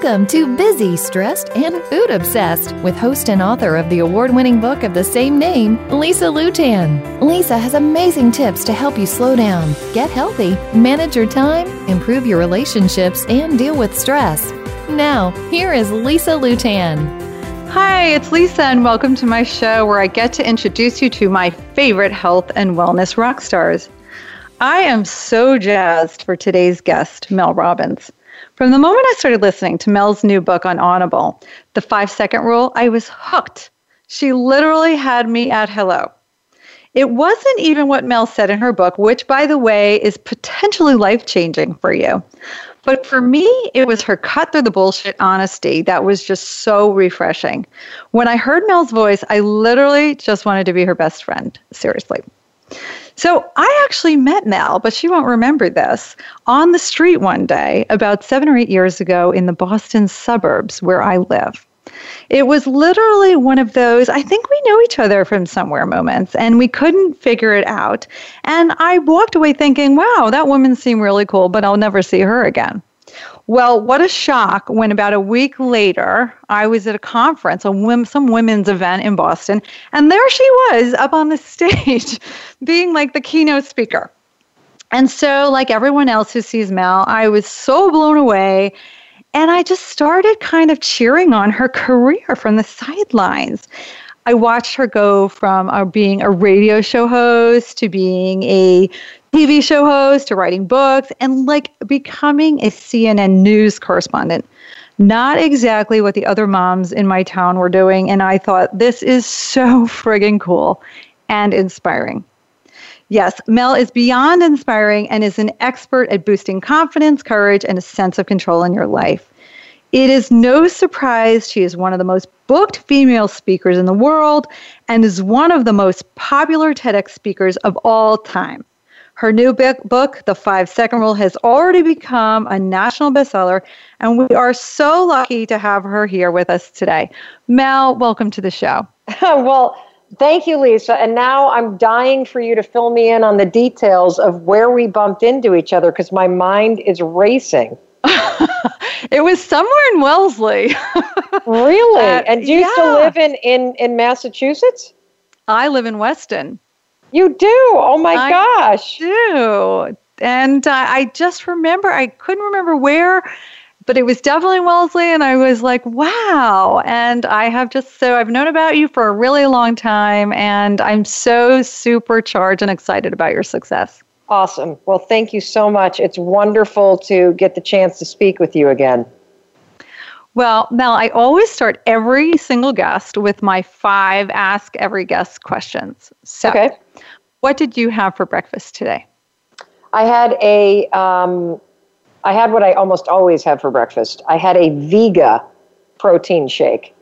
Welcome to Busy, Stressed, and Food Obsessed with host and author of the award winning book of the same name, Lisa Lewtan. Lisa has amazing tips to help you slow down, get healthy, manage your time, improve your relationships, and deal with stress. Now, here is Lisa Lewtan. Hi, it's Lisa, and welcome to my show where I get to introduce you to my favorite health and wellness rock stars. I am so jazzed for today's guest, Mel Robbins. From the moment I started listening to Mel's new book on Audible, The Five Second Rule, I was hooked. She literally had me at hello. It wasn't even what Mel said in her book, which, by the way, is potentially life changing for you. But for me, it was her cut through the bullshit honesty that was just so refreshing. When I heard Mel's voice, I literally just wanted to be her best friend. Seriously. So I actually met Mel, but she won't remember this, on the street one day about seven or eight years ago in the Boston suburbs where I live. It was literally one of those, I think we know each other from somewhere moments, and we couldn't figure it out. And I walked away thinking, wow, that woman seemed really cool, but I'll never see her again. Well, what a shock when about a week later, I was at a conference, a some women's event in Boston, and there she was up on the stage being like the keynote speaker. And so, like everyone else who sees Mel, I was so blown away. And I just started kind of cheering on her career from the sidelines. I watched her go from uh, being a radio show host to being a TV show host to writing books and like becoming a CNN news correspondent. Not exactly what the other moms in my town were doing. And I thought, this is so friggin' cool and inspiring. Yes, Mel is beyond inspiring and is an expert at boosting confidence, courage, and a sense of control in your life. It is no surprise she is one of the most booked female speakers in the world and is one of the most popular TEDx speakers of all time. Her new book, The Five Second Rule, has already become a national bestseller, and we are so lucky to have her here with us today. Mel, welcome to the show. well, thank you, Lisa. And now I'm dying for you to fill me in on the details of where we bumped into each other because my mind is racing. it was somewhere in Wellesley. really? Uh, and do you yeah. still live in, in, in Massachusetts? I live in Weston. You do? Oh my I gosh. do. And uh, I just remember, I couldn't remember where, but it was definitely Wellesley. And I was like, wow. And I have just, so I've known about you for a really long time. And I'm so supercharged and excited about your success. Awesome. Well, thank you so much. It's wonderful to get the chance to speak with you again. Well, Mel, I always start every single guest with my five ask every guest questions. So, okay. What did you have for breakfast today? I had a, um, I had what I almost always have for breakfast. I had a Vega protein shake,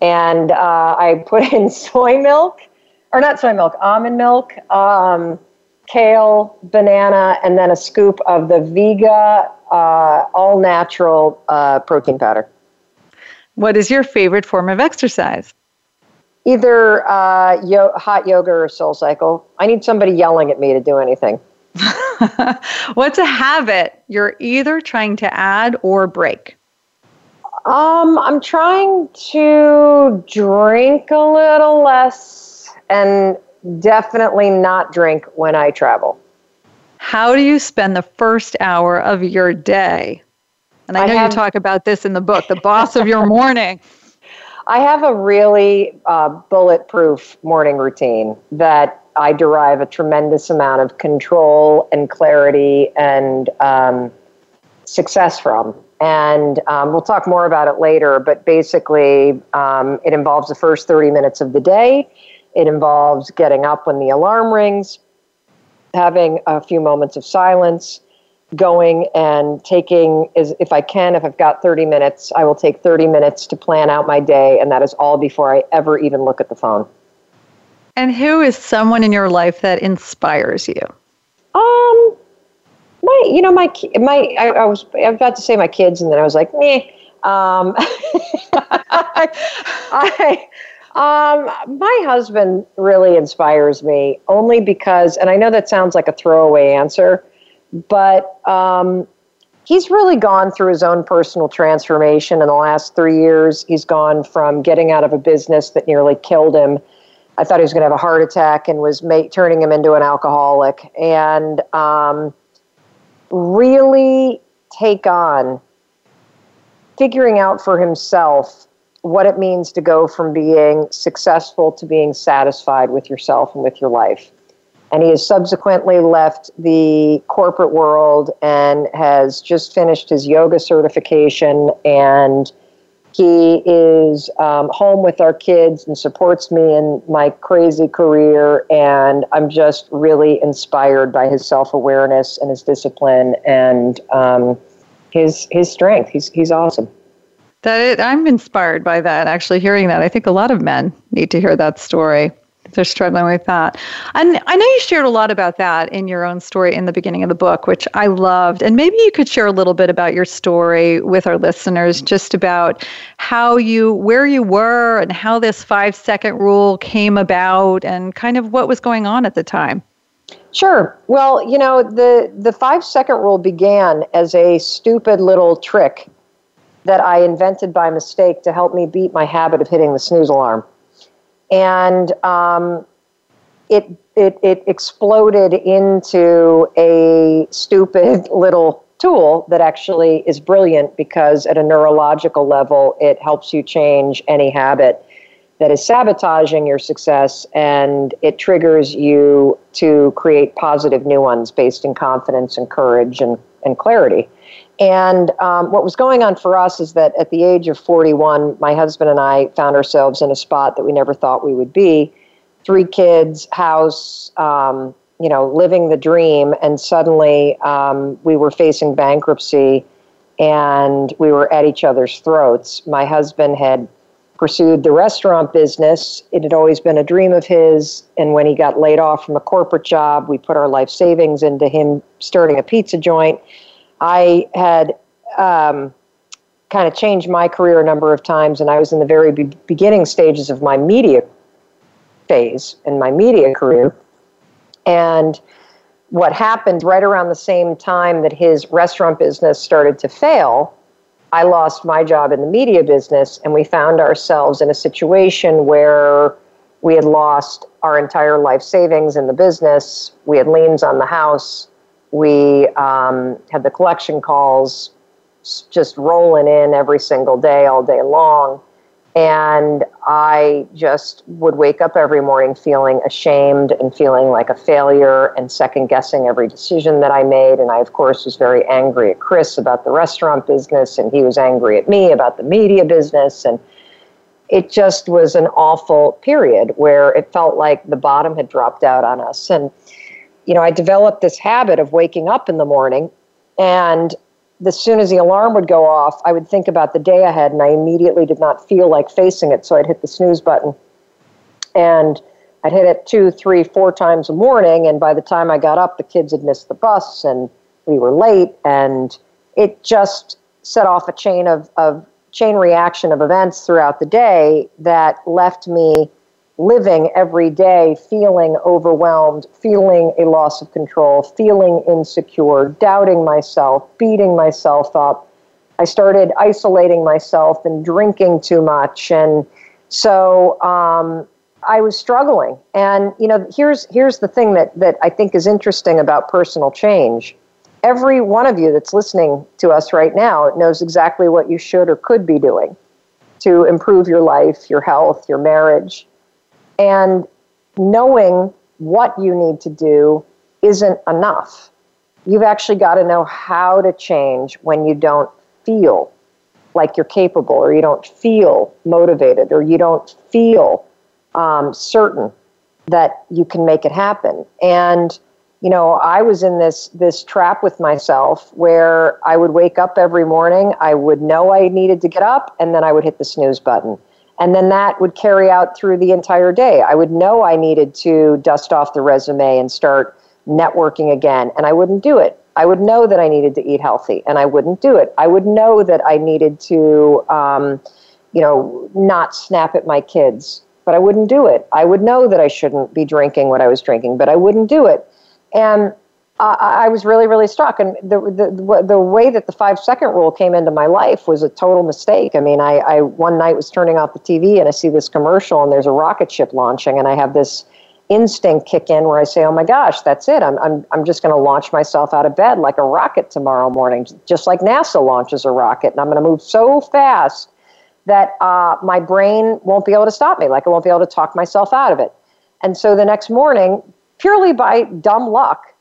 and uh, I put in soy milk, or not soy milk, almond milk, um, kale, banana, and then a scoop of the Vega uh, all natural uh, protein powder. What is your favorite form of exercise? Either uh, yo- hot yoga or soul cycle. I need somebody yelling at me to do anything. What's a habit you're either trying to add or break? Um, I'm trying to drink a little less and definitely not drink when I travel. How do you spend the first hour of your day? And I know I have, you talk about this in the book, The Boss of Your Morning. I have a really uh, bulletproof morning routine that I derive a tremendous amount of control and clarity and um, success from. And um, we'll talk more about it later, but basically, um, it involves the first 30 minutes of the day. It involves getting up when the alarm rings, having a few moments of silence, going and taking is if I can, if I've got 30 minutes, I will take 30 minutes to plan out my day, and that is all before I ever even look at the phone. And who is someone in your life that inspires you? Um, my, you know, my, my, I, I was, I was about to say my kids, and then I was like, meh. Um, I, um, my husband really inspires me only because, and I know that sounds like a throwaway answer, but um, he's really gone through his own personal transformation in the last three years. He's gone from getting out of a business that nearly killed him. I thought he was going to have a heart attack and was ma- turning him into an alcoholic. And um, really take on figuring out for himself what it means to go from being successful to being satisfied with yourself and with your life. And he has subsequently left the corporate world and has just finished his yoga certification. And he is um, home with our kids and supports me in my crazy career. And I'm just really inspired by his self awareness and his discipline and um, his, his strength. He's, he's awesome. That it, I'm inspired by that. Actually, hearing that, I think a lot of men need to hear that story. They're struggling with that, and I know you shared a lot about that in your own story in the beginning of the book, which I loved. And maybe you could share a little bit about your story with our listeners, just about how you, where you were, and how this five second rule came about, and kind of what was going on at the time. Sure. Well, you know, the the five second rule began as a stupid little trick that I invented by mistake to help me beat my habit of hitting the snooze alarm. And um, it, it, it exploded into a stupid little tool that actually is brilliant because at a neurological level, it helps you change any habit that is sabotaging your success and it triggers you to create positive new ones based in confidence and courage and, and clarity. And um, what was going on for us is that at the age of 41, my husband and I found ourselves in a spot that we never thought we would be. Three kids, house, um, you know, living the dream. And suddenly um, we were facing bankruptcy and we were at each other's throats. My husband had pursued the restaurant business. It had always been a dream of his. And when he got laid off from a corporate job, we put our life savings into him starting a pizza joint I had um, kind of changed my career a number of times, and I was in the very be- beginning stages of my media phase in my media career. And what happened right around the same time that his restaurant business started to fail, I lost my job in the media business, and we found ourselves in a situation where we had lost our entire life savings in the business. We had liens on the house. We um, had the collection calls just rolling in every single day, all day long. And I just would wake up every morning feeling ashamed and feeling like a failure and second guessing every decision that I made. And I, of course, was very angry at Chris about the restaurant business, and he was angry at me about the media business. And it just was an awful period where it felt like the bottom had dropped out on us. And you know, I developed this habit of waking up in the morning and as soon as the alarm would go off, I would think about the day ahead and I immediately did not feel like facing it. So I'd hit the snooze button and I'd hit it two, three, four times a morning. And by the time I got up, the kids had missed the bus and we were late. And it just set off a chain of, of chain reaction of events throughout the day that left me living every day feeling overwhelmed, feeling a loss of control, feeling insecure, doubting myself, beating myself up. I started isolating myself and drinking too much. And so um, I was struggling. And, you know, here's, here's the thing that, that I think is interesting about personal change. Every one of you that's listening to us right now knows exactly what you should or could be doing to improve your life, your health, your marriage, and knowing what you need to do isn't enough. You've actually got to know how to change when you don't feel like you're capable, or you don't feel motivated, or you don't feel um, certain that you can make it happen. And you know, I was in this this trap with myself where I would wake up every morning, I would know I needed to get up, and then I would hit the snooze button. And then that would carry out through the entire day. I would know I needed to dust off the resume and start networking again, and I wouldn't do it. I would know that I needed to eat healthy, and I wouldn't do it. I would know that I needed to, um, you know, not snap at my kids, but I wouldn't do it. I would know that I shouldn't be drinking what I was drinking, but I wouldn't do it. And I was really, really struck. And the, the, the way that the five second rule came into my life was a total mistake. I mean, I, I one night was turning off the TV and I see this commercial and there's a rocket ship launching and I have this instinct kick in where I say, oh my gosh, that's it. I'm, I'm, I'm just going to launch myself out of bed like a rocket tomorrow morning, just like NASA launches a rocket. And I'm going to move so fast that uh, my brain won't be able to stop me, like I won't be able to talk myself out of it. And so the next morning, purely by dumb luck,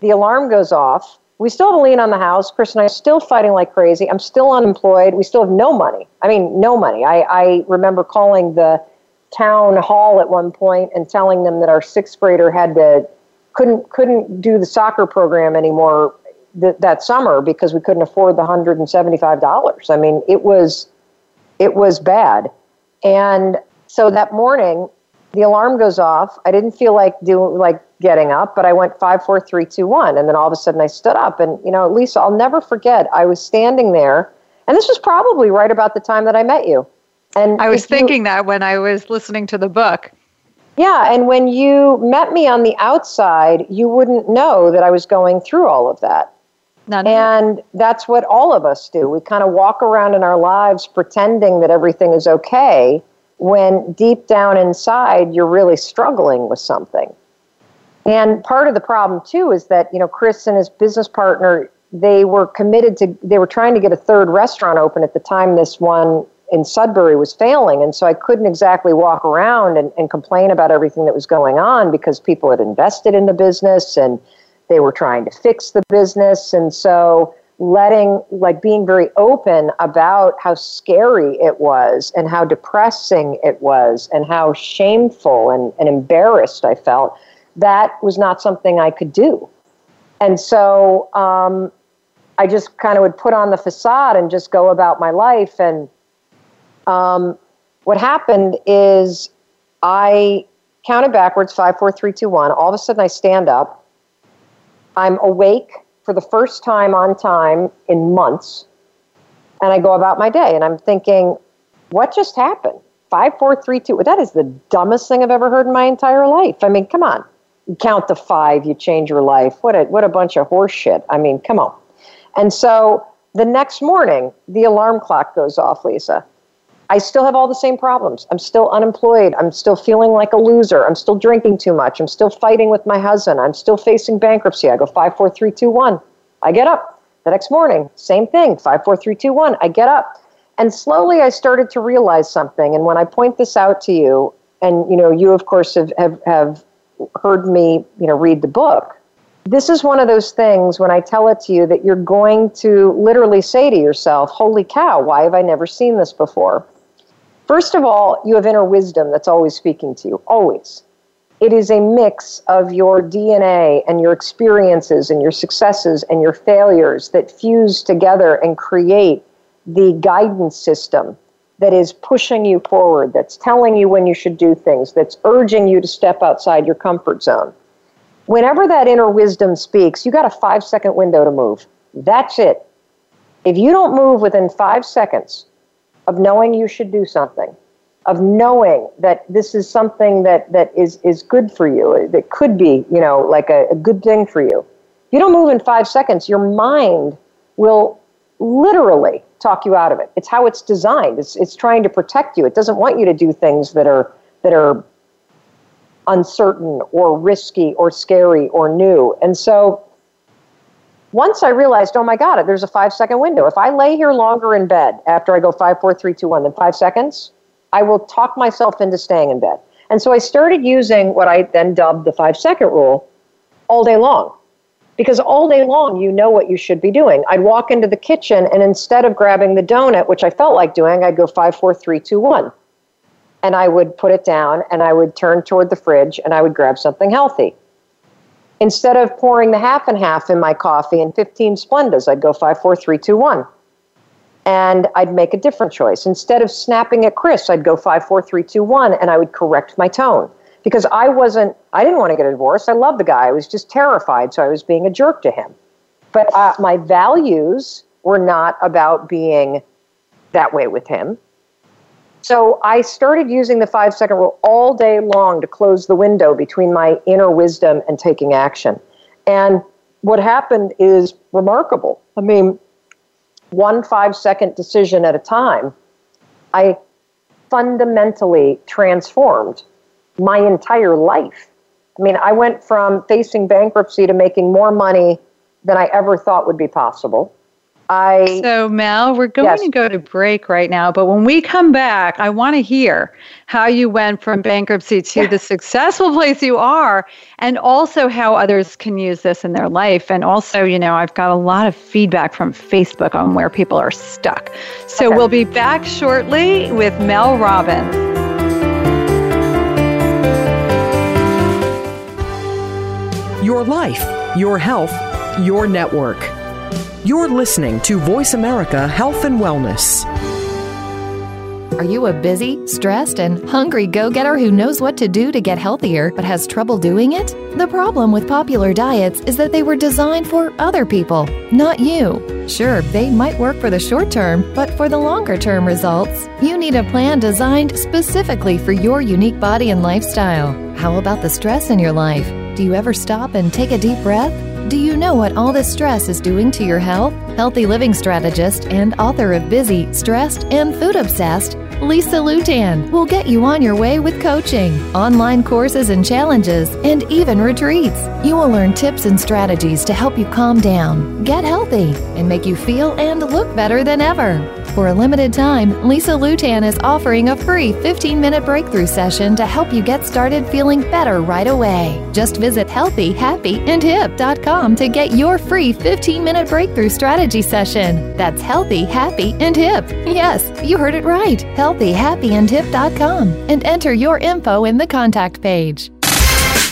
the alarm goes off. We still have a lien on the house. Chris and I are still fighting like crazy. I'm still unemployed. We still have no money. I mean, no money. I, I remember calling the town hall at one point and telling them that our sixth grader had to couldn't couldn't do the soccer program anymore th- that summer because we couldn't afford the hundred and seventy five dollars. I mean, it was it was bad, and so that morning the alarm goes off. I didn't feel like doing like getting up, but I went five, four, three, two, one, and then all of a sudden I stood up. And you know, Lisa, I'll never forget. I was standing there, and this was probably right about the time that I met you. And I was thinking you, that when I was listening to the book. Yeah, and when you met me on the outside, you wouldn't know that I was going through all of that. None and that's what all of us do. We kind of walk around in our lives pretending that everything is okay when deep down inside you're really struggling with something. And part of the problem too is that, you know, Chris and his business partner, they were committed to they were trying to get a third restaurant open at the time this one in Sudbury was failing. And so I couldn't exactly walk around and, and complain about everything that was going on because people had invested in the business and they were trying to fix the business. And so letting like being very open about how scary it was and how depressing it was and how shameful and, and embarrassed I felt, that was not something I could do. And so um, I just kind of would put on the facade and just go about my life. And um, what happened is I counted backwards five, four, three, two, one. All of a sudden I stand up. I'm awake for the first time on time in months. And I go about my day and I'm thinking, what just happened? Five, four, three, two. That is the dumbest thing I've ever heard in my entire life. I mean, come on. Count the five, you change your life. What a what a bunch of horse shit. I mean, come on. And so the next morning, the alarm clock goes off, Lisa. I still have all the same problems. I'm still unemployed. I'm still feeling like a loser. I'm still drinking too much. I'm still fighting with my husband. I'm still facing bankruptcy. I go five, four, three, two, one. I get up. The next morning, same thing. Five, four, three, two, one. I get up. And slowly I started to realize something. And when I point this out to you, and you know, you of course have, have, have heard me, you know, read the book. This is one of those things when I tell it to you that you're going to literally say to yourself, Holy cow, why have I never seen this before? First of all, you have inner wisdom that's always speaking to you, always. It is a mix of your DNA and your experiences and your successes and your failures that fuse together and create the guidance system that is pushing you forward, that's telling you when you should do things, that's urging you to step outside your comfort zone. Whenever that inner wisdom speaks, you got a five second window to move. That's it. If you don't move within five seconds, of knowing you should do something, of knowing that this is something that, that is, is good for you, that could be, you know, like a, a good thing for you. You don't move in five seconds, your mind will literally talk you out of it. It's how it's designed. It's, it's trying to protect you. It doesn't want you to do things that are, that are uncertain or risky or scary or new. And so once I realized, oh my God, there's a five second window. If I lay here longer in bed after I go five, four, three, two, one, than five seconds, I will talk myself into staying in bed. And so I started using what I then dubbed the five second rule all day long. Because all day long, you know what you should be doing. I'd walk into the kitchen, and instead of grabbing the donut, which I felt like doing, I'd go five, four, three, two, one. And I would put it down, and I would turn toward the fridge, and I would grab something healthy. Instead of pouring the half and half in my coffee and 15 Splendas, I'd go five, four, three, two, one. And I'd make a different choice. Instead of snapping at Chris, I'd go five, four, three, two, one, and I would correct my tone. Because I wasn't, I didn't want to get a divorce. I loved the guy. I was just terrified, so I was being a jerk to him. But uh, my values were not about being that way with him. So I started using the five second rule all day long to close the window between my inner wisdom and taking action. And what happened is remarkable. I mean, one five second decision at a time, I fundamentally transformed my entire life. I mean, I went from facing bankruptcy to making more money than I ever thought would be possible. I So Mel, we're going Yes. to go to break right now, but when we come back, I want to hear how you went from bankruptcy to the successful place you are and also how others can use this in their life and also, you know, I've got a lot of feedback from Facebook on where people are stuck. So Okay. we'll be back shortly with Mel Robbins. Your life, your health, your network. You're listening to Voice America Health and Wellness. Are you a busy, stressed, and hungry go getter who knows what to do to get healthier but has trouble doing it? The problem with popular diets is that they were designed for other people, not you. Sure, they might work for the short term, but for the longer term results, you need a plan designed specifically for your unique body and lifestyle. How about the stress in your life? Do you ever stop and take a deep breath? Do you know what all this stress is doing to your health? Healthy living strategist and author of Busy, Stressed, and Food Obsessed, Lisa Lewtan will get you on your way with coaching, online courses and challenges, and even retreats. You will learn tips and strategies to help you calm down, get healthy, and make you feel and look better than ever. For a limited time, Lisa Lewtan is offering a free 15 minute breakthrough session to help you get started feeling better right away. Just visit healthyhappyandhip.com to get your free 15 minute breakthrough strategy session. That's healthy, happy, and hip. Yes, you heard it right. Healthyhappyandhip.com and enter your info in the contact page.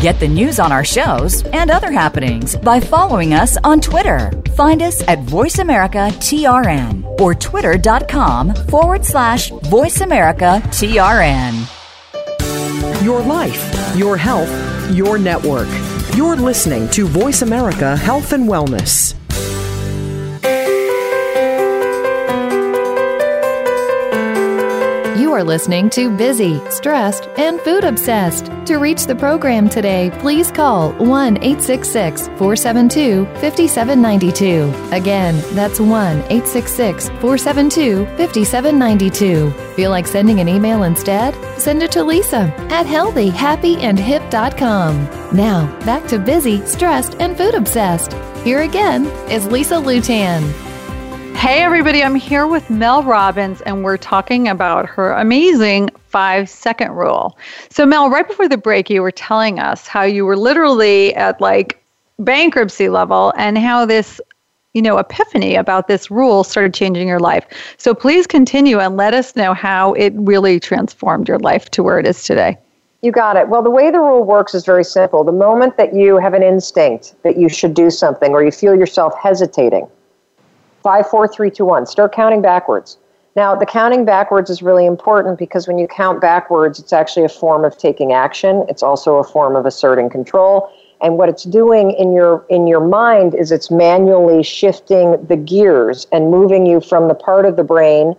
Get the news on our shows and other happenings by following us on Twitter. Find us at VoiceAmericaTRN or twitter.com forward slash VoiceAmericaTRN. Your life, your health, your network. You're listening to Voice America Health and Wellness. You're listening to Busy, Stressed, and Food Obsessed. To reach the program today, please call 1 866 472 5792. Again, that's 1 866 472 5792. Feel like sending an email instead? Send it to Lisa at healthyhappyandhip.com. Now, back to Busy, Stressed, and Food Obsessed. Here again is Lisa Lewtan. Hey, everybody, I'm here with Mel Robbins, and we're talking about her amazing five second rule. So, Mel, right before the break, you were telling us how you were literally at like bankruptcy level and how this you know epiphany about this rule started changing your life so please continue and let us know how it really transformed your life to where it is today you got it. Well, the way the rule works is very simple. The moment that you have an instinct that you should do something or you feel yourself hesitating, five, four, three, two, one, start counting backwards. Now, the counting backwards is really important because when you count backwards, it's actually a form of taking action. It's also a form of asserting control. And what it's doing in your in your mind is it's manually shifting the gears and moving you from the part of the brain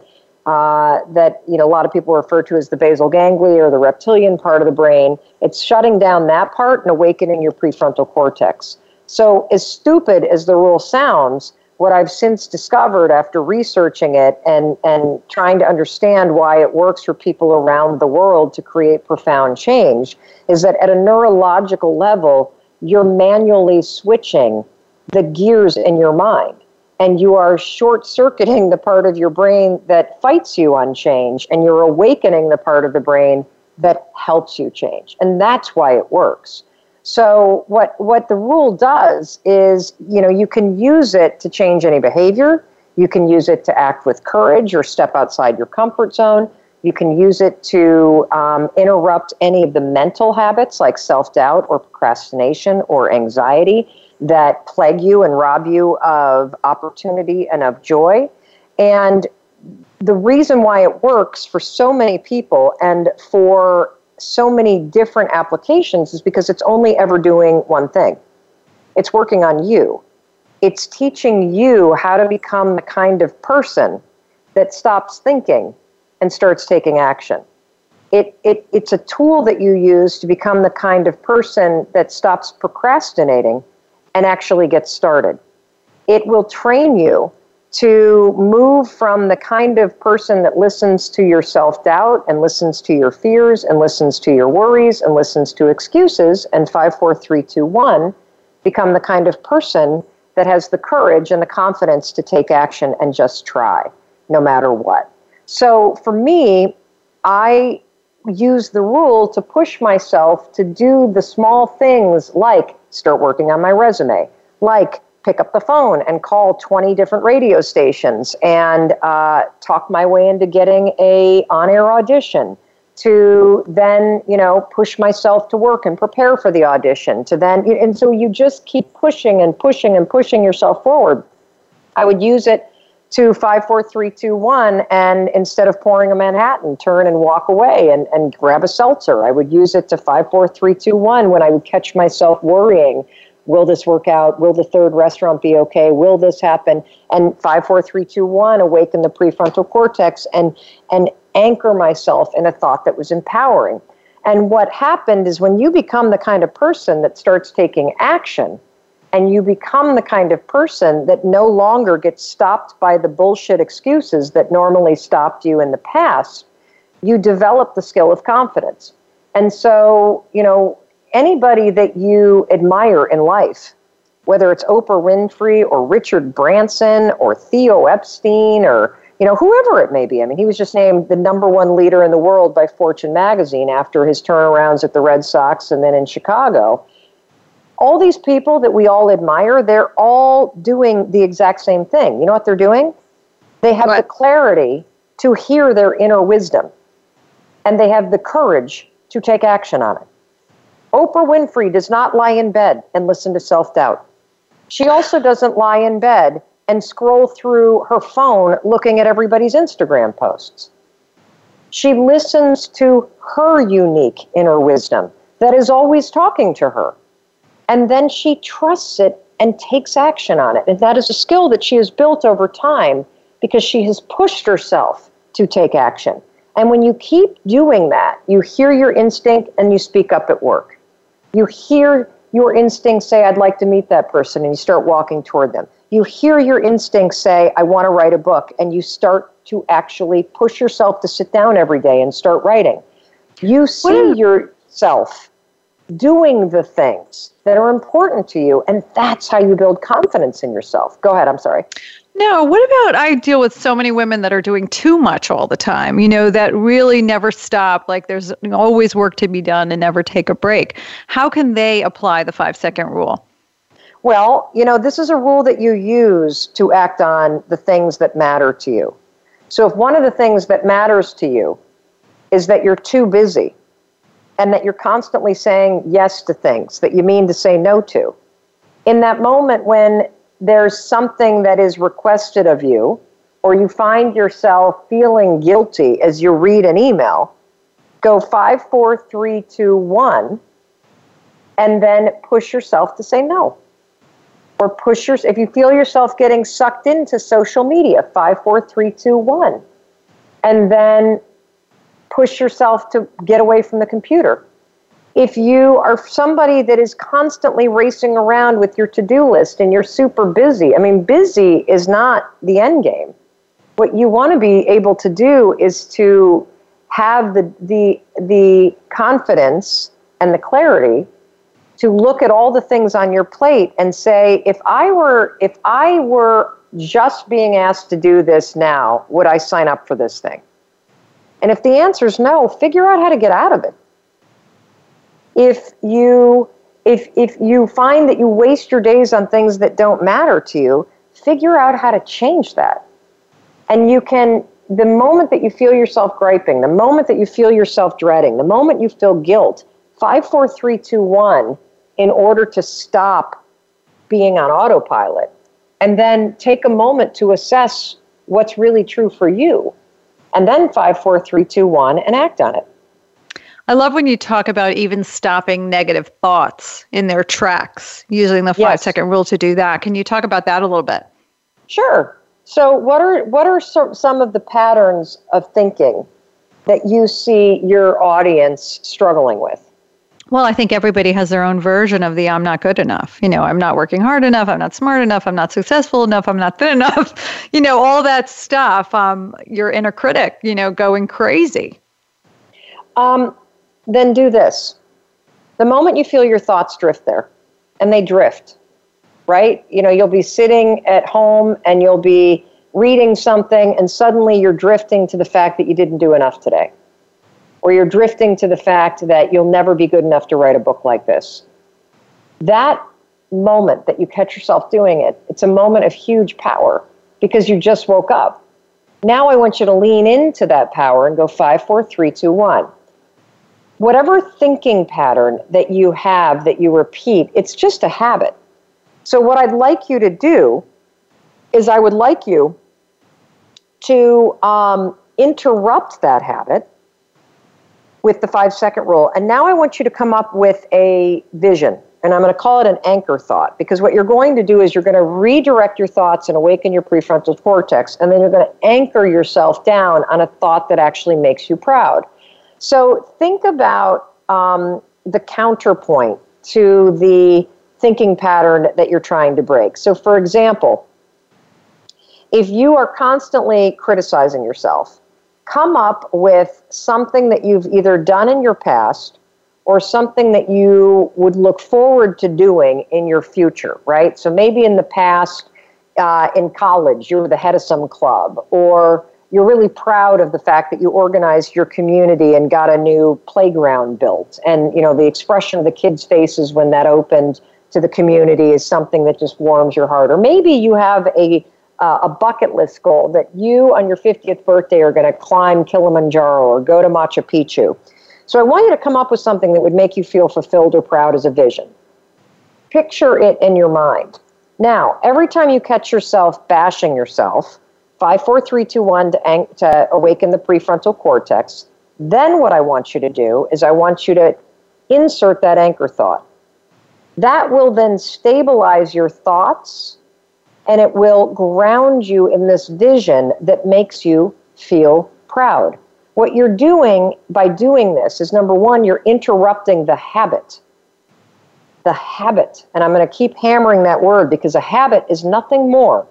uh, that you know a lot of people refer to as the basal ganglia or the reptilian part of the brain. It's shutting down that part and awakening your prefrontal cortex. So, as stupid as the rule sounds, what I've since discovered after researching it and, and trying to understand why it works for people around the world to create profound change is that at a neurological level, you're manually switching the gears in your mind and you are short circuiting the part of your brain that fights you on change, and you're awakening the part of the brain that helps you change. And that's why it works. So what what the rule does is, you know, you can use it to change any behavior. You can use it to act with courage or step outside your comfort zone. You can use it to um, interrupt any of the mental habits like self doubt or procrastination or anxiety that plague you and rob you of opportunity and of joy. And the reason why it works for so many people and for so many different applications is because it's only ever doing one thing it's working on you. It's teaching you how to become the kind of person that stops thinking and starts taking action. It, it, it's a tool that you use to become the kind of person that stops procrastinating and actually get started. It will train you to move from the kind of person that listens to your self doubt and listens to your fears and listens to your worries and listens to excuses and 54321 become the kind of person that has the courage and the confidence to take action and just try no matter what. So for me, I use the rule to push myself to do the small things like start working on my resume, like pick up the phone and call 20 different radio stations and uh, talk my way into getting a on-air audition to then you know push myself to work and prepare for the audition to then and so you just keep pushing and pushing and pushing yourself forward. I would use it to 54321 and instead of pouring a manhattan turn and walk away and, and grab a seltzer. I would use it to 54321 when i would catch myself worrying will this work out? Will the third restaurant be okay? Will this happen? And 54321 awaken the prefrontal cortex and and anchor myself in a thought that was empowering. And what happened is when you become the kind of person that starts taking action and you become the kind of person that no longer gets stopped by the bullshit excuses that normally stopped you in the past, you develop the skill of confidence. And so, you know, anybody that you admire in life, whether it's Oprah Winfrey or Richard Branson or Theo Epstein or you know whoever it may be. I mean, he was just named the number one leader in the world by Fortune magazine after his turnarounds at the Red Sox and then in Chicago all these people that we all admire, they're all doing the exact same thing. You know what they're doing? They have what? the clarity to hear their inner wisdom, and they have the courage to take action on it. Oprah Winfrey does not lie in bed and listen to self doubt. She also doesn't lie in bed and scroll through her phone looking at everybody's Instagram posts. She listens to her unique inner wisdom that is always talking to her and then she trusts it and takes action on it. And that is a skill that she has built over time because she has pushed herself to take action. And when you keep doing that, you hear your instinct and you speak up at work. You hear your instinct say, I'd like to meet that person, and you start walking toward them. You hear your instinct say, I want to write a book, and you start to actually push yourself to sit down every day and start writing. You see yourself doing the things that are important to you, and that's how you build confidence in yourself. Go ahead, I'm sorry. No, what about I deal with so many women that are doing too much all the time, you know, that really never stop, like there's always work to be done and never take a break. How can they apply the five second rule? Well, you know, this is a rule that you use to act on the things that matter to you. So if one of the things that matters to you is that you're too busy and that you're constantly saying yes to things that you mean to say no to, in that moment when there's something that is requested of you, or you find yourself feeling guilty as you read an email, go five, four, three, two, one, and then push yourself to say no. Or push your, if you feel yourself getting sucked into social media, five, four, three, two, one. And then push yourself to get away from the computer if you are somebody that is constantly racing around with your to-do list and you're super busy i mean busy is not the end game. What you want to be able to do is to have the the the confidence and the clarity to look at all the things on your plate and say if i were if i were just being asked to do this now would i sign up for this thing? And if the answer is no figure out how to get out of it if you if if you find that you waste your days on things that don't matter to you, figure out how to change that. And you can the moment that you feel yourself griping, the moment that you feel yourself dreading, the moment you feel guilt, five, four, three, two, one, in order to stop being on autopilot. And then take a moment to assess what's really true for you. And then five, four, three, two, one, and act on it. I love when you talk about even stopping negative thoughts in their tracks, using the five yes. second rule to do that. Can you talk about that a little bit? Sure. So, what are what are some of the patterns of thinking that you see your audience struggling with? Well, I think everybody has their own version of the I'm not good enough. You know, I'm not working hard enough. I'm not smart enough. I'm not successful enough. I'm not thin enough. You know, all that stuff. Um, your inner critic, you know, going crazy. Um, then do this. The moment you feel your thoughts drift there, and they drift, right? You know, you'll be sitting at home and you'll be reading something, and suddenly you're drifting to the fact that you didn't do enough today. Or you're drifting to the fact that you'll never be good enough to write a book like this. That moment that you catch yourself doing it, it's a moment of huge power because you just woke up. Now I want you to lean into that power and go five, four, three, two, one whatever thinking pattern that you have that you repeat, it's just a habit. So, what I'd like you to do is, I would like you to um, interrupt that habit with the five second rule. And now I want you to come up with a vision. And I'm going to call it an anchor thought because what you're going to do is you're going to redirect your thoughts and awaken your prefrontal cortex. And then you're going to anchor yourself down on a thought that actually makes you proud. So think about um, the counterpoint to the thinking pattern that you're trying to break. So, for example, if you are constantly criticizing yourself, come up with something that you've either done in your past or something that you would look forward to doing in your future, right? So maybe in the past, uh, in college, you were the head of some club, or you're really proud of the fact that you organized your community and got a new playground built. And, you know, the expression of the kids' faces when that opened to the community is something that just warms your heart. Or maybe you have a, uh, a bucket list goal that you on your 50th birthday are going to climb Kilimanjaro or go to Machu Picchu. So I want you to come up with something that would make you feel fulfilled or proud as a vision. Picture it in your mind. Now, every time you catch yourself bashing yourself, five, four, three, two, one to, ang- to awaken the prefrontal cortex. Then what I want you to do is I want you to insert that anchor thought. That will then stabilize your thoughts and it will ground you in this vision that makes you feel proud. What you're doing by doing this is number one, you're interrupting the habit. The habit. And I'm going to keep hammering that word because a habit is nothing more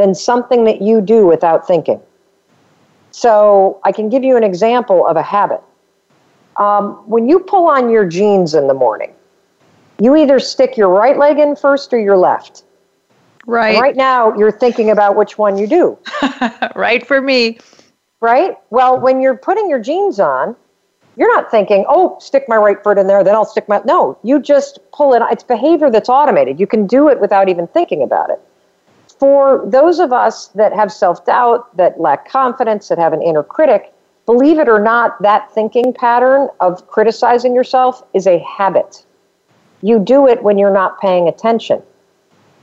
than something that you do without thinking. So I can give you an example of a habit. Um, when you pull on your jeans in the morning, you either stick your right leg in first or your left. Right. And right now, you're thinking about which one you do. right for me. Right? Well, when you're putting your jeans on, you're not thinking, oh, stick my right foot in there, then I'll stick my. No, you just pull it. It's behavior that's automated. You can do it without even thinking about it. For those of us that have self doubt, that lack confidence, that have an inner critic, believe it or not, that thinking pattern of criticizing yourself is a habit. You do it when you're not paying attention.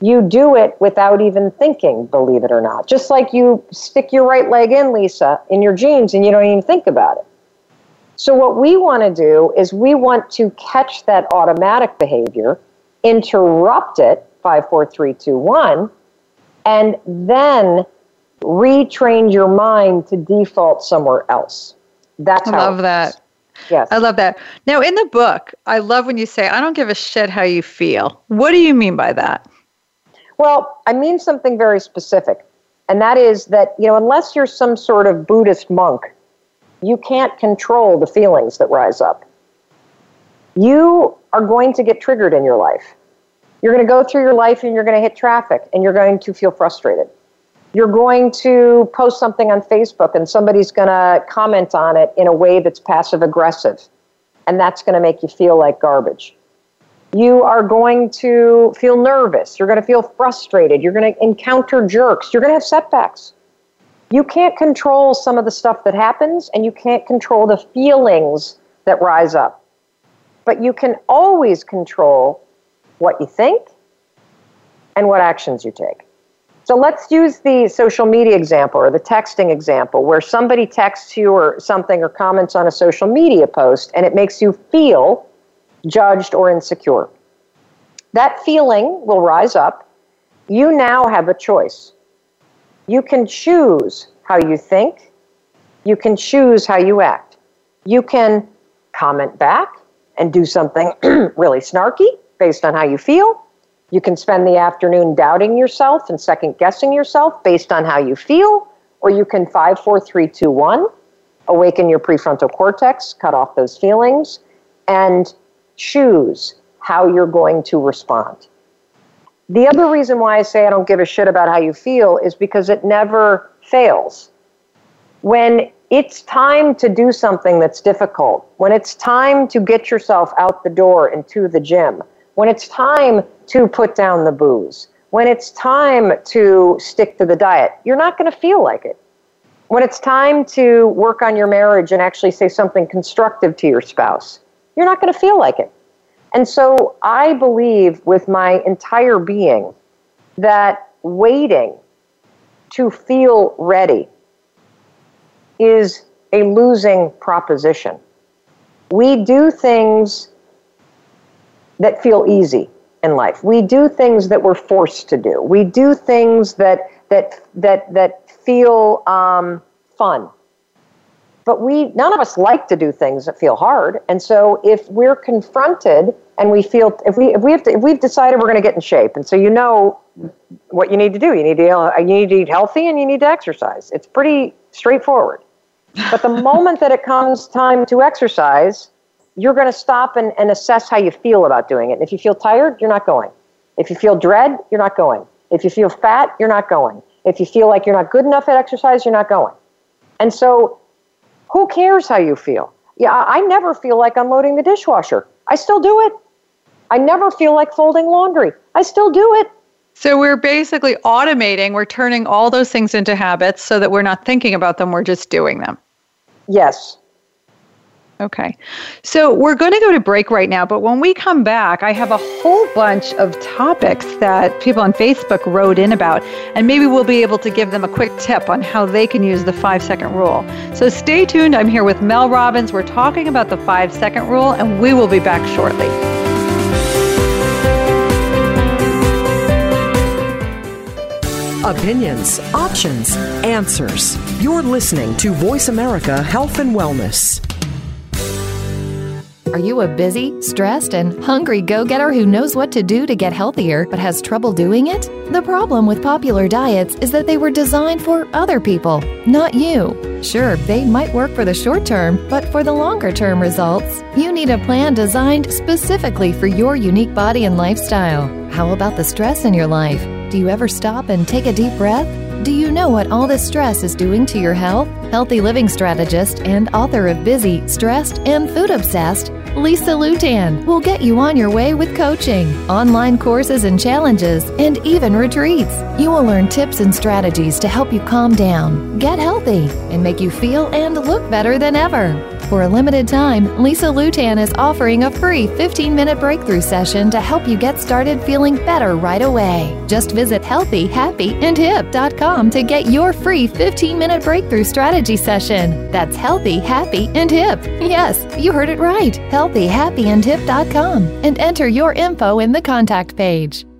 You do it without even thinking, believe it or not. Just like you stick your right leg in, Lisa, in your jeans and you don't even think about it. So, what we want to do is we want to catch that automatic behavior, interrupt it, five, four, three, two, one, and then retrain your mind to default somewhere else. That's I how love that. Yes. I love that. Now, in the book, I love when you say, I don't give a shit how you feel. What do you mean by that? Well, I mean something very specific. And that is that, you know, unless you're some sort of Buddhist monk, you can't control the feelings that rise up. You are going to get triggered in your life. You're going to go through your life and you're going to hit traffic and you're going to feel frustrated. You're going to post something on Facebook and somebody's going to comment on it in a way that's passive aggressive. And that's going to make you feel like garbage you are going to feel nervous. You're going to feel frustrated. You're going to encounter jerks. You're going to have setbacks. You can't control some of the stuff that happens, and you can't control the feelings that rise up. But you can always control what you think and what actions you take. So let's use the social media example or the texting example where somebody texts you or something or comments on a social media post and it makes you feel judged, or insecure. That feeling will rise up. You now have a choice. You can choose how you think, you can choose how you act. You can comment back and do something really snarky based on how you feel. You can spend the afternoon doubting yourself and second guessing yourself based on how you feel, or you can five, four, three, two, one, awaken your prefrontal cortex, cut off those feelings, and choose how you're going to respond. The other reason why I say I don't give a shit about how you feel is because it never fails. When it's time to do something that's difficult, when it's time to get yourself out the door and to the gym, when it's time to put down the booze, when it's time to stick to the diet, you're not going to feel like it. When it's time to work on your marriage and actually say something constructive to your spouse, you're not going to feel like it. And so I believe with my entire being that waiting to feel ready is a losing proposition. We do things that feel easy in life. We do things that we're forced to do. We do things that that that that feel um, fun. But we none of us like to do things that feel hard. And so if we're confronted and we feel if we if we have to, if we've decided we're going to get in shape and so you know what you need to do. You need to you need to eat healthy and you need to exercise. It's pretty straightforward. But the moment that it comes time to exercise you're going to stop and, and assess how you feel about doing it and if you feel tired you're not going if you feel dread you're not going if you feel fat you're not going if you feel like you're not good enough at exercise you're not going and so who cares how you feel? Yeah, I never feel like unloading the dishwasher. I still do it. I never feel like folding laundry. I still do it. So we're basically automating, we're turning all those things into habits so that we're not thinking about them, we're just doing them. Yes. Okay. So we're going to go to break right now, but when we come back, I have a whole bunch of topics that people on Facebook wrote in about, and maybe we'll be able to give them a quick tip on how they can use the five second rule. So stay tuned. I'm here with Mel Robbins. We're talking about the five second rule, and we will be back shortly. Opinions, options, answers. You're listening to Voice America Health and Wellness. Are you a busy, stressed, and hungry go getter who knows what to do to get healthier but has trouble doing it? The problem with popular diets is that they were designed for other people, not you. Sure, they might work for the short term, but for the longer term results, you need a plan designed specifically for your unique body and lifestyle. How about the stress in your life? Do you ever stop and take a deep breath? Do you know what all this stress is doing to your health? Healthy living strategist and author of Busy, Stressed, and Food Obsessed, Lisa Lewtan will get you on your way with coaching, online courses and challenges, and even retreats. You will learn tips and strategies to help you calm down, get healthy, and make you feel and look better than ever. For a limited time, Lisa Lewtan is offering a free 15 minute breakthrough session to help you get started feeling better right away. Just visit healthyhappyandhip.com to get your free 15 minute breakthrough strategy session. That's healthy, happy, and hip. Yes, you heard it right. Healthyhappyandhip.com and enter your info in the contact page.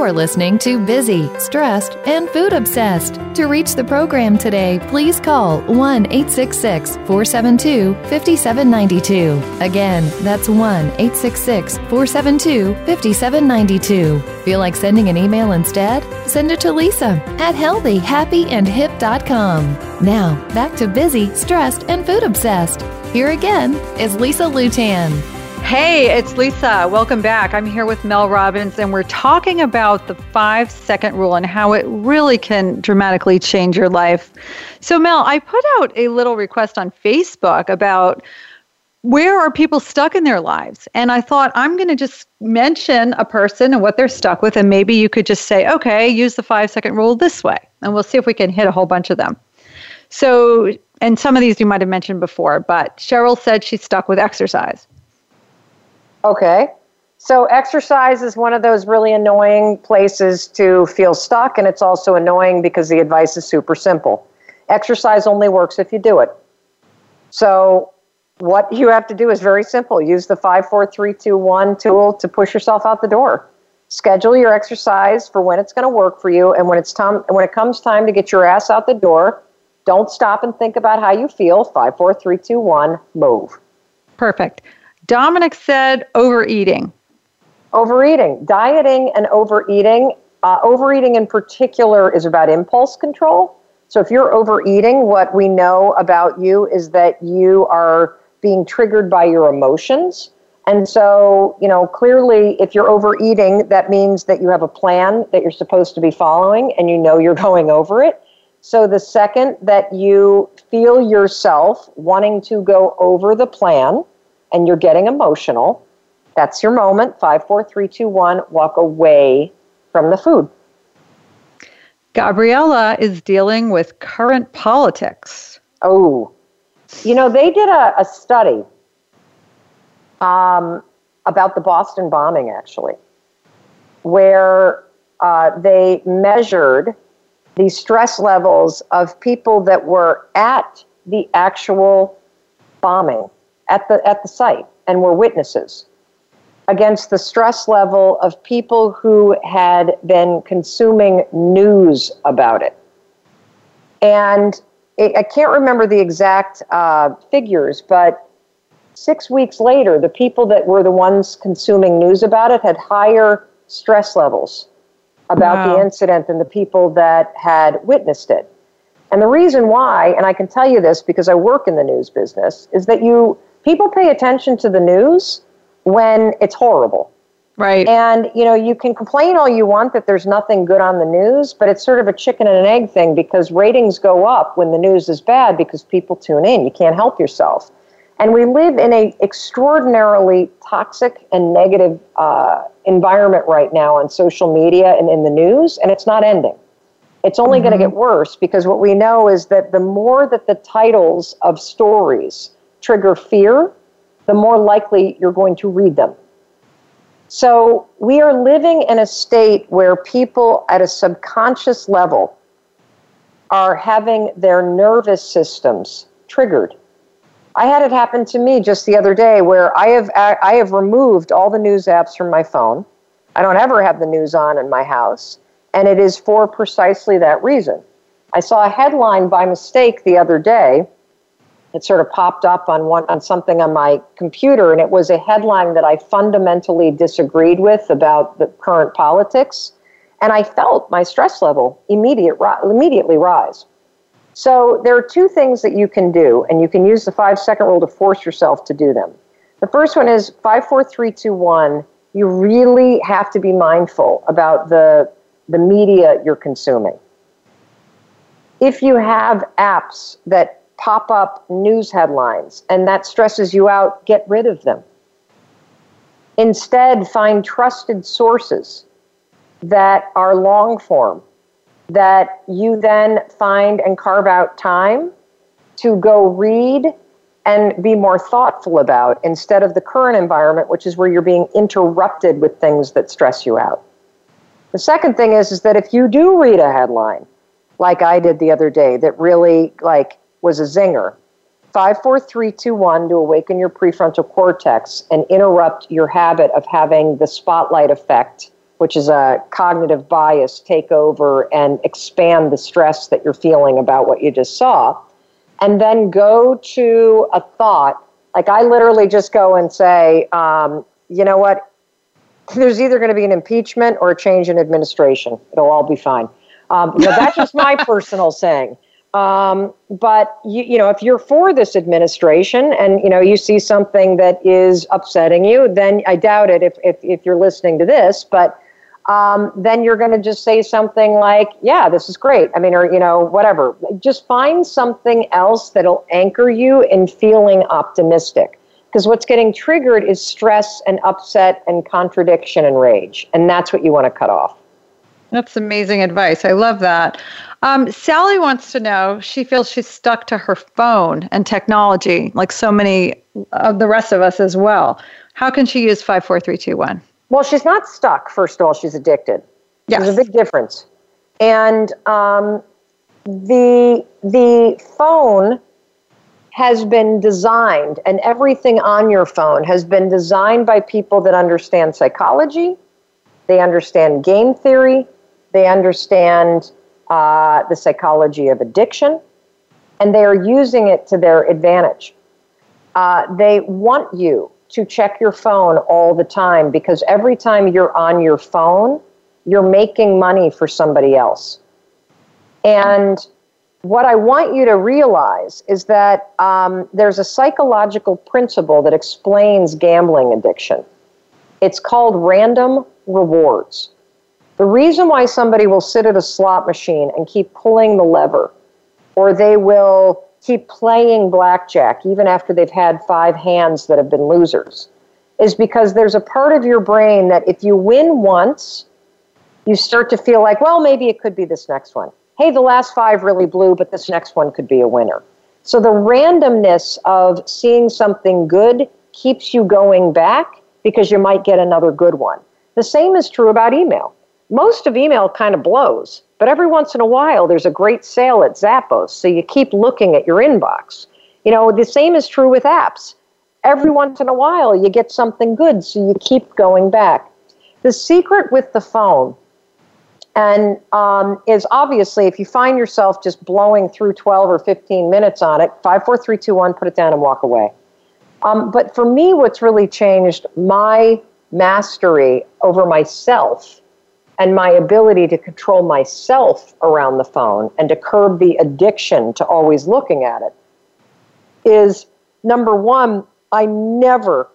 You are listening to Busy, Stressed, and Food Obsessed. To reach the program today, please call 1 866 472 5792. Again, that's 1 866 472 5792. Feel like sending an email instead? Send it to Lisa at healthyhappyandhip.com. Now, back to Busy, Stressed, and Food Obsessed. Here again is Lisa Lewtan. Hey, it's Lisa. Welcome back. I'm here with Mel Robbins, and we're talking about the five second rule and how it really can dramatically change your life. So, Mel, I put out a little request on Facebook about where are people stuck in their lives? And I thought I'm going to just mention a person and what they're stuck with, and maybe you could just say, okay, use the five second rule this way, and we'll see if we can hit a whole bunch of them. So, and some of these you might have mentioned before, but Cheryl said she's stuck with exercise. Okay. So exercise is one of those really annoying places to feel stuck, and it's also annoying because the advice is super simple. Exercise only works if you do it. So what you have to do is very simple. Use the five, four, three, two, one tool to push yourself out the door. Schedule your exercise for when it's going to work for you, and when it's time, when it comes time to get your ass out the door, don't stop and think about how you feel. Five, four, three, two, one, move. Perfect. Dominic said overeating. Overeating, dieting, and overeating. Uh, overeating in particular is about impulse control. So if you're overeating, what we know about you is that you are being triggered by your emotions. And so, you know, clearly, if you're overeating, that means that you have a plan that you're supposed to be following and you know you're going over it. So the second that you feel yourself wanting to go over the plan, and you're getting emotional, that's your moment. Five, four, three, two, one. Walk away from the food. Gabriella is dealing with current politics. Oh, you know, they did a, a study um, about the Boston bombing, actually, where uh, they measured the stress levels of people that were at the actual bombing at the at the site and were witnesses against the stress level of people who had been consuming news about it. And it, I can't remember the exact uh, figures, but six weeks later, the people that were the ones consuming news about it had higher stress levels about wow. the incident than the people that had witnessed it. And the reason why, and I can tell you this because I work in the news business, is that you people pay attention to the news when it's horrible. Right. And you know, you can complain all you want that there's nothing good on the news, but it's sort of a chicken and an egg thing because ratings go up when the news is bad because people tune in. You can't help yourself. And we live in a extraordinarily toxic and negative uh, environment right now on social media and in the news, and it's not ending. It's only mm-hmm. going to get worse because what we know is that the more that the titles of stories trigger fear, the more likely you're going to read them. So we are living in a state where people at a subconscious level are having their nervous systems triggered. I had it happen to me just the other day where I have I have removed all the news apps from my phone. I don't ever have the news on in my house, and it is for precisely that reason. I saw a headline by mistake the other day it sort of popped up on one on something on my computer and it was a headline that I fundamentally disagreed with about the current politics and I felt my stress level immediate immediately rise. So there are two things that you can do and you can use the 5 second rule to force yourself to do them. The first one is 54321 you really have to be mindful about the the media you're consuming. If you have apps that pop up news headlines and that stresses you out, get rid of them. Instead, find trusted sources that are long form that you then find and carve out time to go read and be more thoughtful about instead of the current environment, which is where you're being interrupted with things that stress you out. The second thing is, is that if you do read a headline, like I did the other day, that really like was a zinger. 54321 to awaken your prefrontal cortex and interrupt your habit of having the spotlight effect, which is a cognitive bias, take over and expand the stress that you're feeling about what you just saw. And then go to a thought. Like I literally just go and say, um, you know what? There's either going to be an impeachment or a change in administration. It'll all be fine. Um, that's just my personal saying. Um, but you, you know, if you're for this administration and you know you see something that is upsetting you, then I doubt it. If if, if you're listening to this, but um, then you're going to just say something like, "Yeah, this is great." I mean, or you know, whatever. Just find something else that'll anchor you in feeling optimistic. Because what's getting triggered is stress and upset and contradiction and rage, and that's what you want to cut off. That's amazing advice. I love that. Um, Sally wants to know she feels she's stuck to her phone and technology, like so many of the rest of us as well. How can she use 54321? Well, she's not stuck, first of all, she's addicted. Yes. There's a big difference. And um, the, the phone has been designed, and everything on your phone has been designed by people that understand psychology, they understand game theory, they understand uh, the psychology of addiction, and they are using it to their advantage. Uh, they want you to check your phone all the time because every time you're on your phone, you're making money for somebody else. And what I want you to realize is that um, there's a psychological principle that explains gambling addiction. It's called random rewards. The reason why somebody will sit at a slot machine and keep pulling the lever, or they will keep playing blackjack even after they've had five hands that have been losers, is because there's a part of your brain that if you win once, you start to feel like, well, maybe it could be this next one. Hey, the last five really blew, but this next one could be a winner. So the randomness of seeing something good keeps you going back because you might get another good one. The same is true about email. Most of email kind of blows, but every once in a while there's a great sale at Zappos, so you keep looking at your inbox. You know, the same is true with apps. Every once in a while you get something good, so you keep going back. The secret with the phone and um, is obviously if you find yourself just blowing through 12 or 15 minutes on it, 5, 4, 3, 2, 1, put it down and walk away. Um, but for me, what's really changed my mastery over myself and my ability to control myself around the phone and to curb the addiction to always looking at it is number one, I never,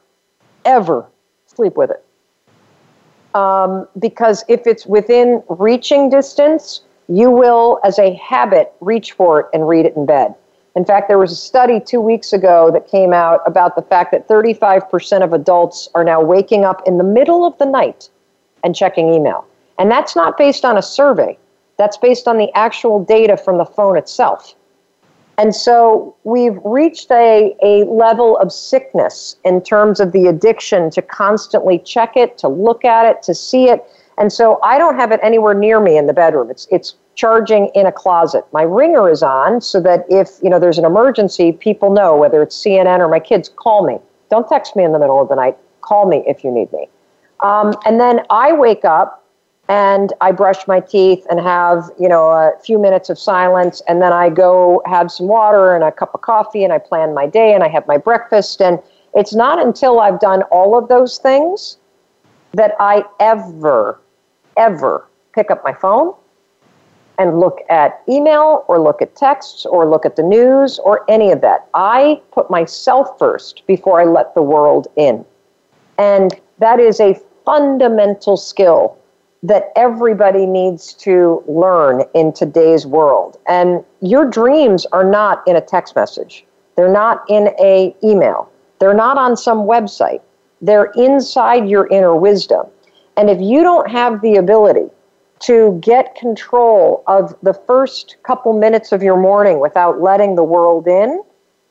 ever sleep with it. Um, because if it's within reaching distance, you will, as a habit, reach for it and read it in bed. In fact, there was a study two weeks ago that came out about the fact that 35% of adults are now waking up in the middle of the night and checking email. And that's not based on a survey, that's based on the actual data from the phone itself. And so we've reached a, a level of sickness in terms of the addiction to constantly check it, to look at it, to see it. And so I don't have it anywhere near me in the bedroom. It's, it's charging in a closet. My ringer is on so that if you know there's an emergency, people know whether it's CNN or my kids call me. Don't text me in the middle of the night. Call me if you need me. Um, and then I wake up and I brush my teeth and have you know a few minutes of silence, and then I go have some water and a cup of coffee, and I plan my day and I have my breakfast. And it's not until I've done all of those things that I ever, ever pick up my phone and look at email or look at texts or look at the news or any of that. I put myself first before I let the world in. And that is a fundamental skill that everybody needs to learn in today's world. And your dreams are not in a text message. They're not in a email. They're not on some website. They're inside your inner wisdom. And if you don't have the ability to get control of the first couple minutes of your morning without letting the world in,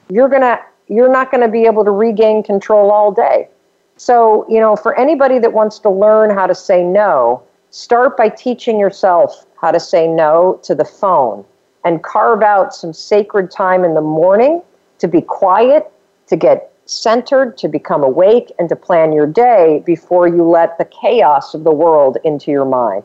you're going to you're not going to be able to regain control all day. So, you know, for anybody that wants to learn how to say no, start by teaching yourself how to say no to the phone and carve out some sacred time in the morning to be quiet, to get centered, to become awake, and to plan your day before you let the chaos of the world into your mind.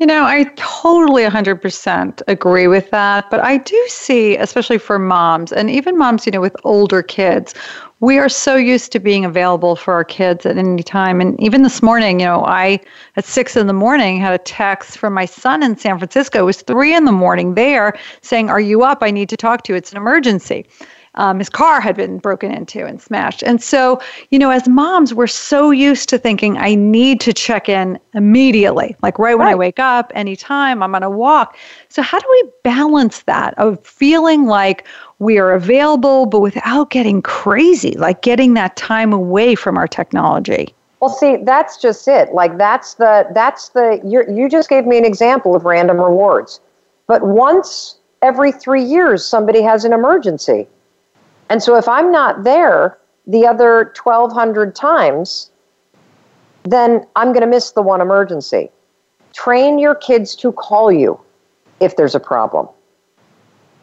You know, I totally 100% agree with that. But I do see, especially for moms and even moms, you know, with older kids, we are so used to being available for our kids at any time. And even this morning, you know, I, at six in the morning, had a text from my son in San Francisco. It was three in the morning there saying, Are you up? I need to talk to you. It's an emergency um, his car had been broken into and smashed. And so, you know, as moms, we're so used to thinking, I need to check in immediately, like right when right. I wake up, anytime I'm on a walk. So, how do we balance that of feeling like we are available, but without getting crazy, like getting that time away from our technology? Well, see, that's just it. Like that's the that's the you you just gave me an example of random rewards. But once every 3 years somebody has an emergency. And so if I'm not there the other 1,200 times, then I'm going to miss the one emergency. Train your kids to call you if there's a problem.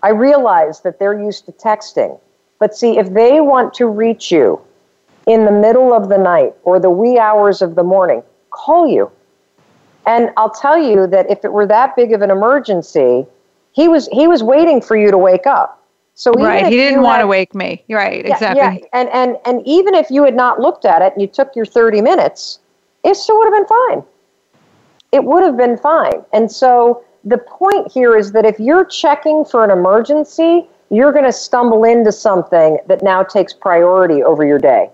I realize that they're used to texting, but see, if they want to reach you in the middle of the night or the wee hours of the morning, call you. And I'll tell you that if it were that big of an emergency, he was he was waiting for you to wake up. So right, he didn't want had, to wake me. Right, yeah, exactly. Yeah. And and and even if you had not looked at it and you took your 30 minutes, it still would have been fine. It would have been fine. And so the point here is that if you're checking for an emergency, you're going to stumble into something that now takes priority over your day.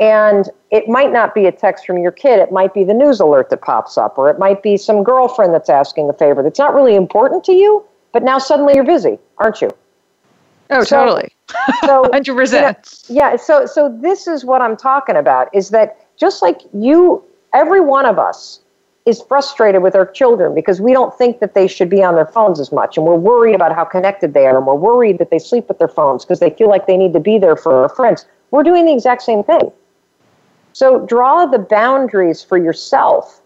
And it might not be a text from your kid. It might be the news alert that pops up, or it might be some girlfriend that's asking a favor that's not really important to you, but now suddenly you're busy, aren't you? Oh, so, totally. So, 100%. You know, yeah, so so this is what I'm talking about is that just like you every one of us is frustrated with our children because we don't think that they should be on their phones as much and we're worried about how connected they are and we're worried that they sleep with their phones because they feel like they need to be there for our friends. We're doing the exact same thing. So draw the boundaries for yourself.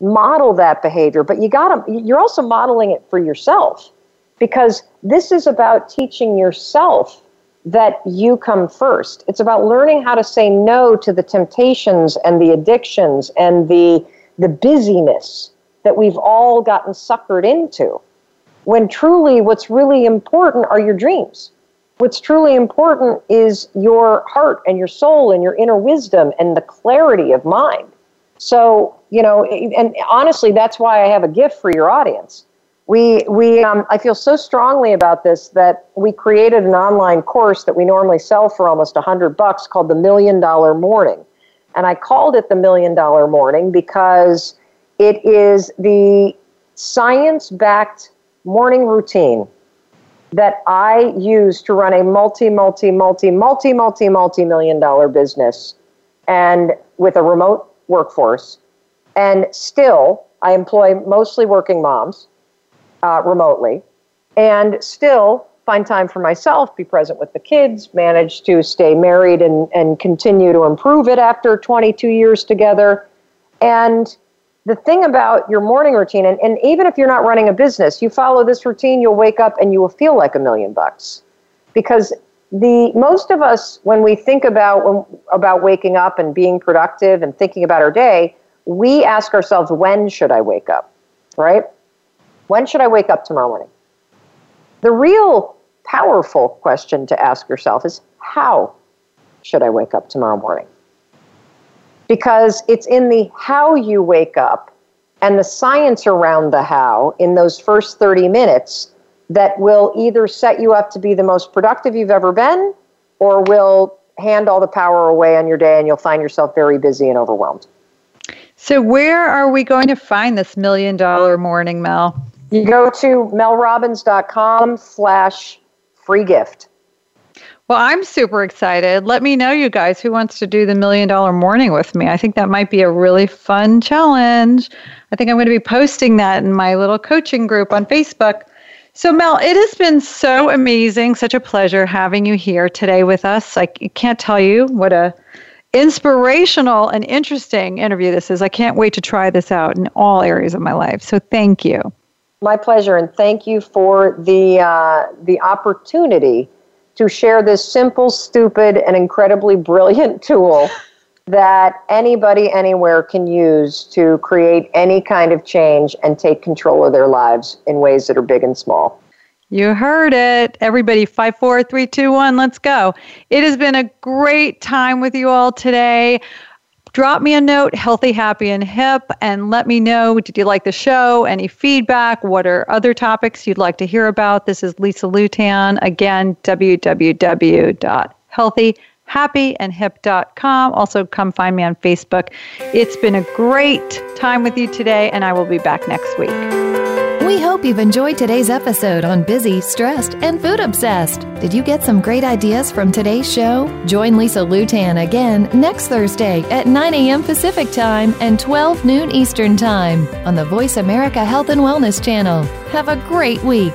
Model that behavior, but you got to you're also modeling it for yourself because this is about teaching yourself that you come first. It's about learning how to say no to the temptations and the addictions and the the busyness that we've all gotten suckered into. When truly what's really important are your dreams. What's truly important is your heart and your soul and your inner wisdom and the clarity of mind. So, you know, and honestly, that's why I have a gift for your audience. We, we, um, I feel so strongly about this that we created an online course that we normally sell for almost a hundred bucks called the Million Dollar Morning, and I called it the Million Dollar Morning because it is the science-backed morning routine that I use to run a multi, multi, multi, multi, multi, multi million dollar business and with a remote workforce. And still, I employ mostly working moms uh, remotely and still find time for myself, be present with the kids, manage to stay married and, and continue to improve it after 22 years together. And the thing about your morning routine, and, and even if you're not running a business, you follow this routine, you'll wake up and you will feel like a million bucks. Because the most of us, when we think about when, about waking up and being productive and thinking about our day, we ask ourselves, when should I wake up? Right? When should I wake up tomorrow morning? The real powerful question to ask yourself is, how should I wake up tomorrow morning? because it's in the how you wake up and the science around the how in those first 30 minutes that will either set you up to be the most productive you've ever been or will hand all the power away on your day and you'll find yourself very busy and overwhelmed. So, where are we going to find this million dollar morning, Mel? You go to melrobbins.com slash free gift. Well, I'm super excited. Let me know, you guys, who wants to do the million dollar morning with me. I think that might be a really fun challenge. I think I'm going to be posting that in my little coaching group on Facebook. So, Mel, it has been so amazing, such a pleasure having you here today with us. I can't tell you what a inspirational and interesting interview this is. I can't wait to try this out in all areas of my life. So, thank you. My pleasure, and thank you for the uh, the opportunity to share this simple, stupid, and incredibly brilliant tool that anybody anywhere can use to create any kind of change and take control of their lives in ways that are big and small. You heard it. Everybody, five, four, three, two, one, let's go. It has been a great time with you all today drop me a note, healthy, happy, and hip, and let me know did you like the show? Any feedback? What are other topics you'd like to hear about? This is Lisa Lewtan. Again, www.healthyhappyandhip.com. Also, come find me on Facebook. It's been a great time with you today, and I will be back next week. We hope you've enjoyed today's episode on busy, stressed, and food obsessed. Did you get some great ideas from today's show? Join Lisa Lewtan again next Thursday at 9 a.m. Pacific Time and 12 noon Eastern Time on the Voice America Health and Wellness channel. Have a great week.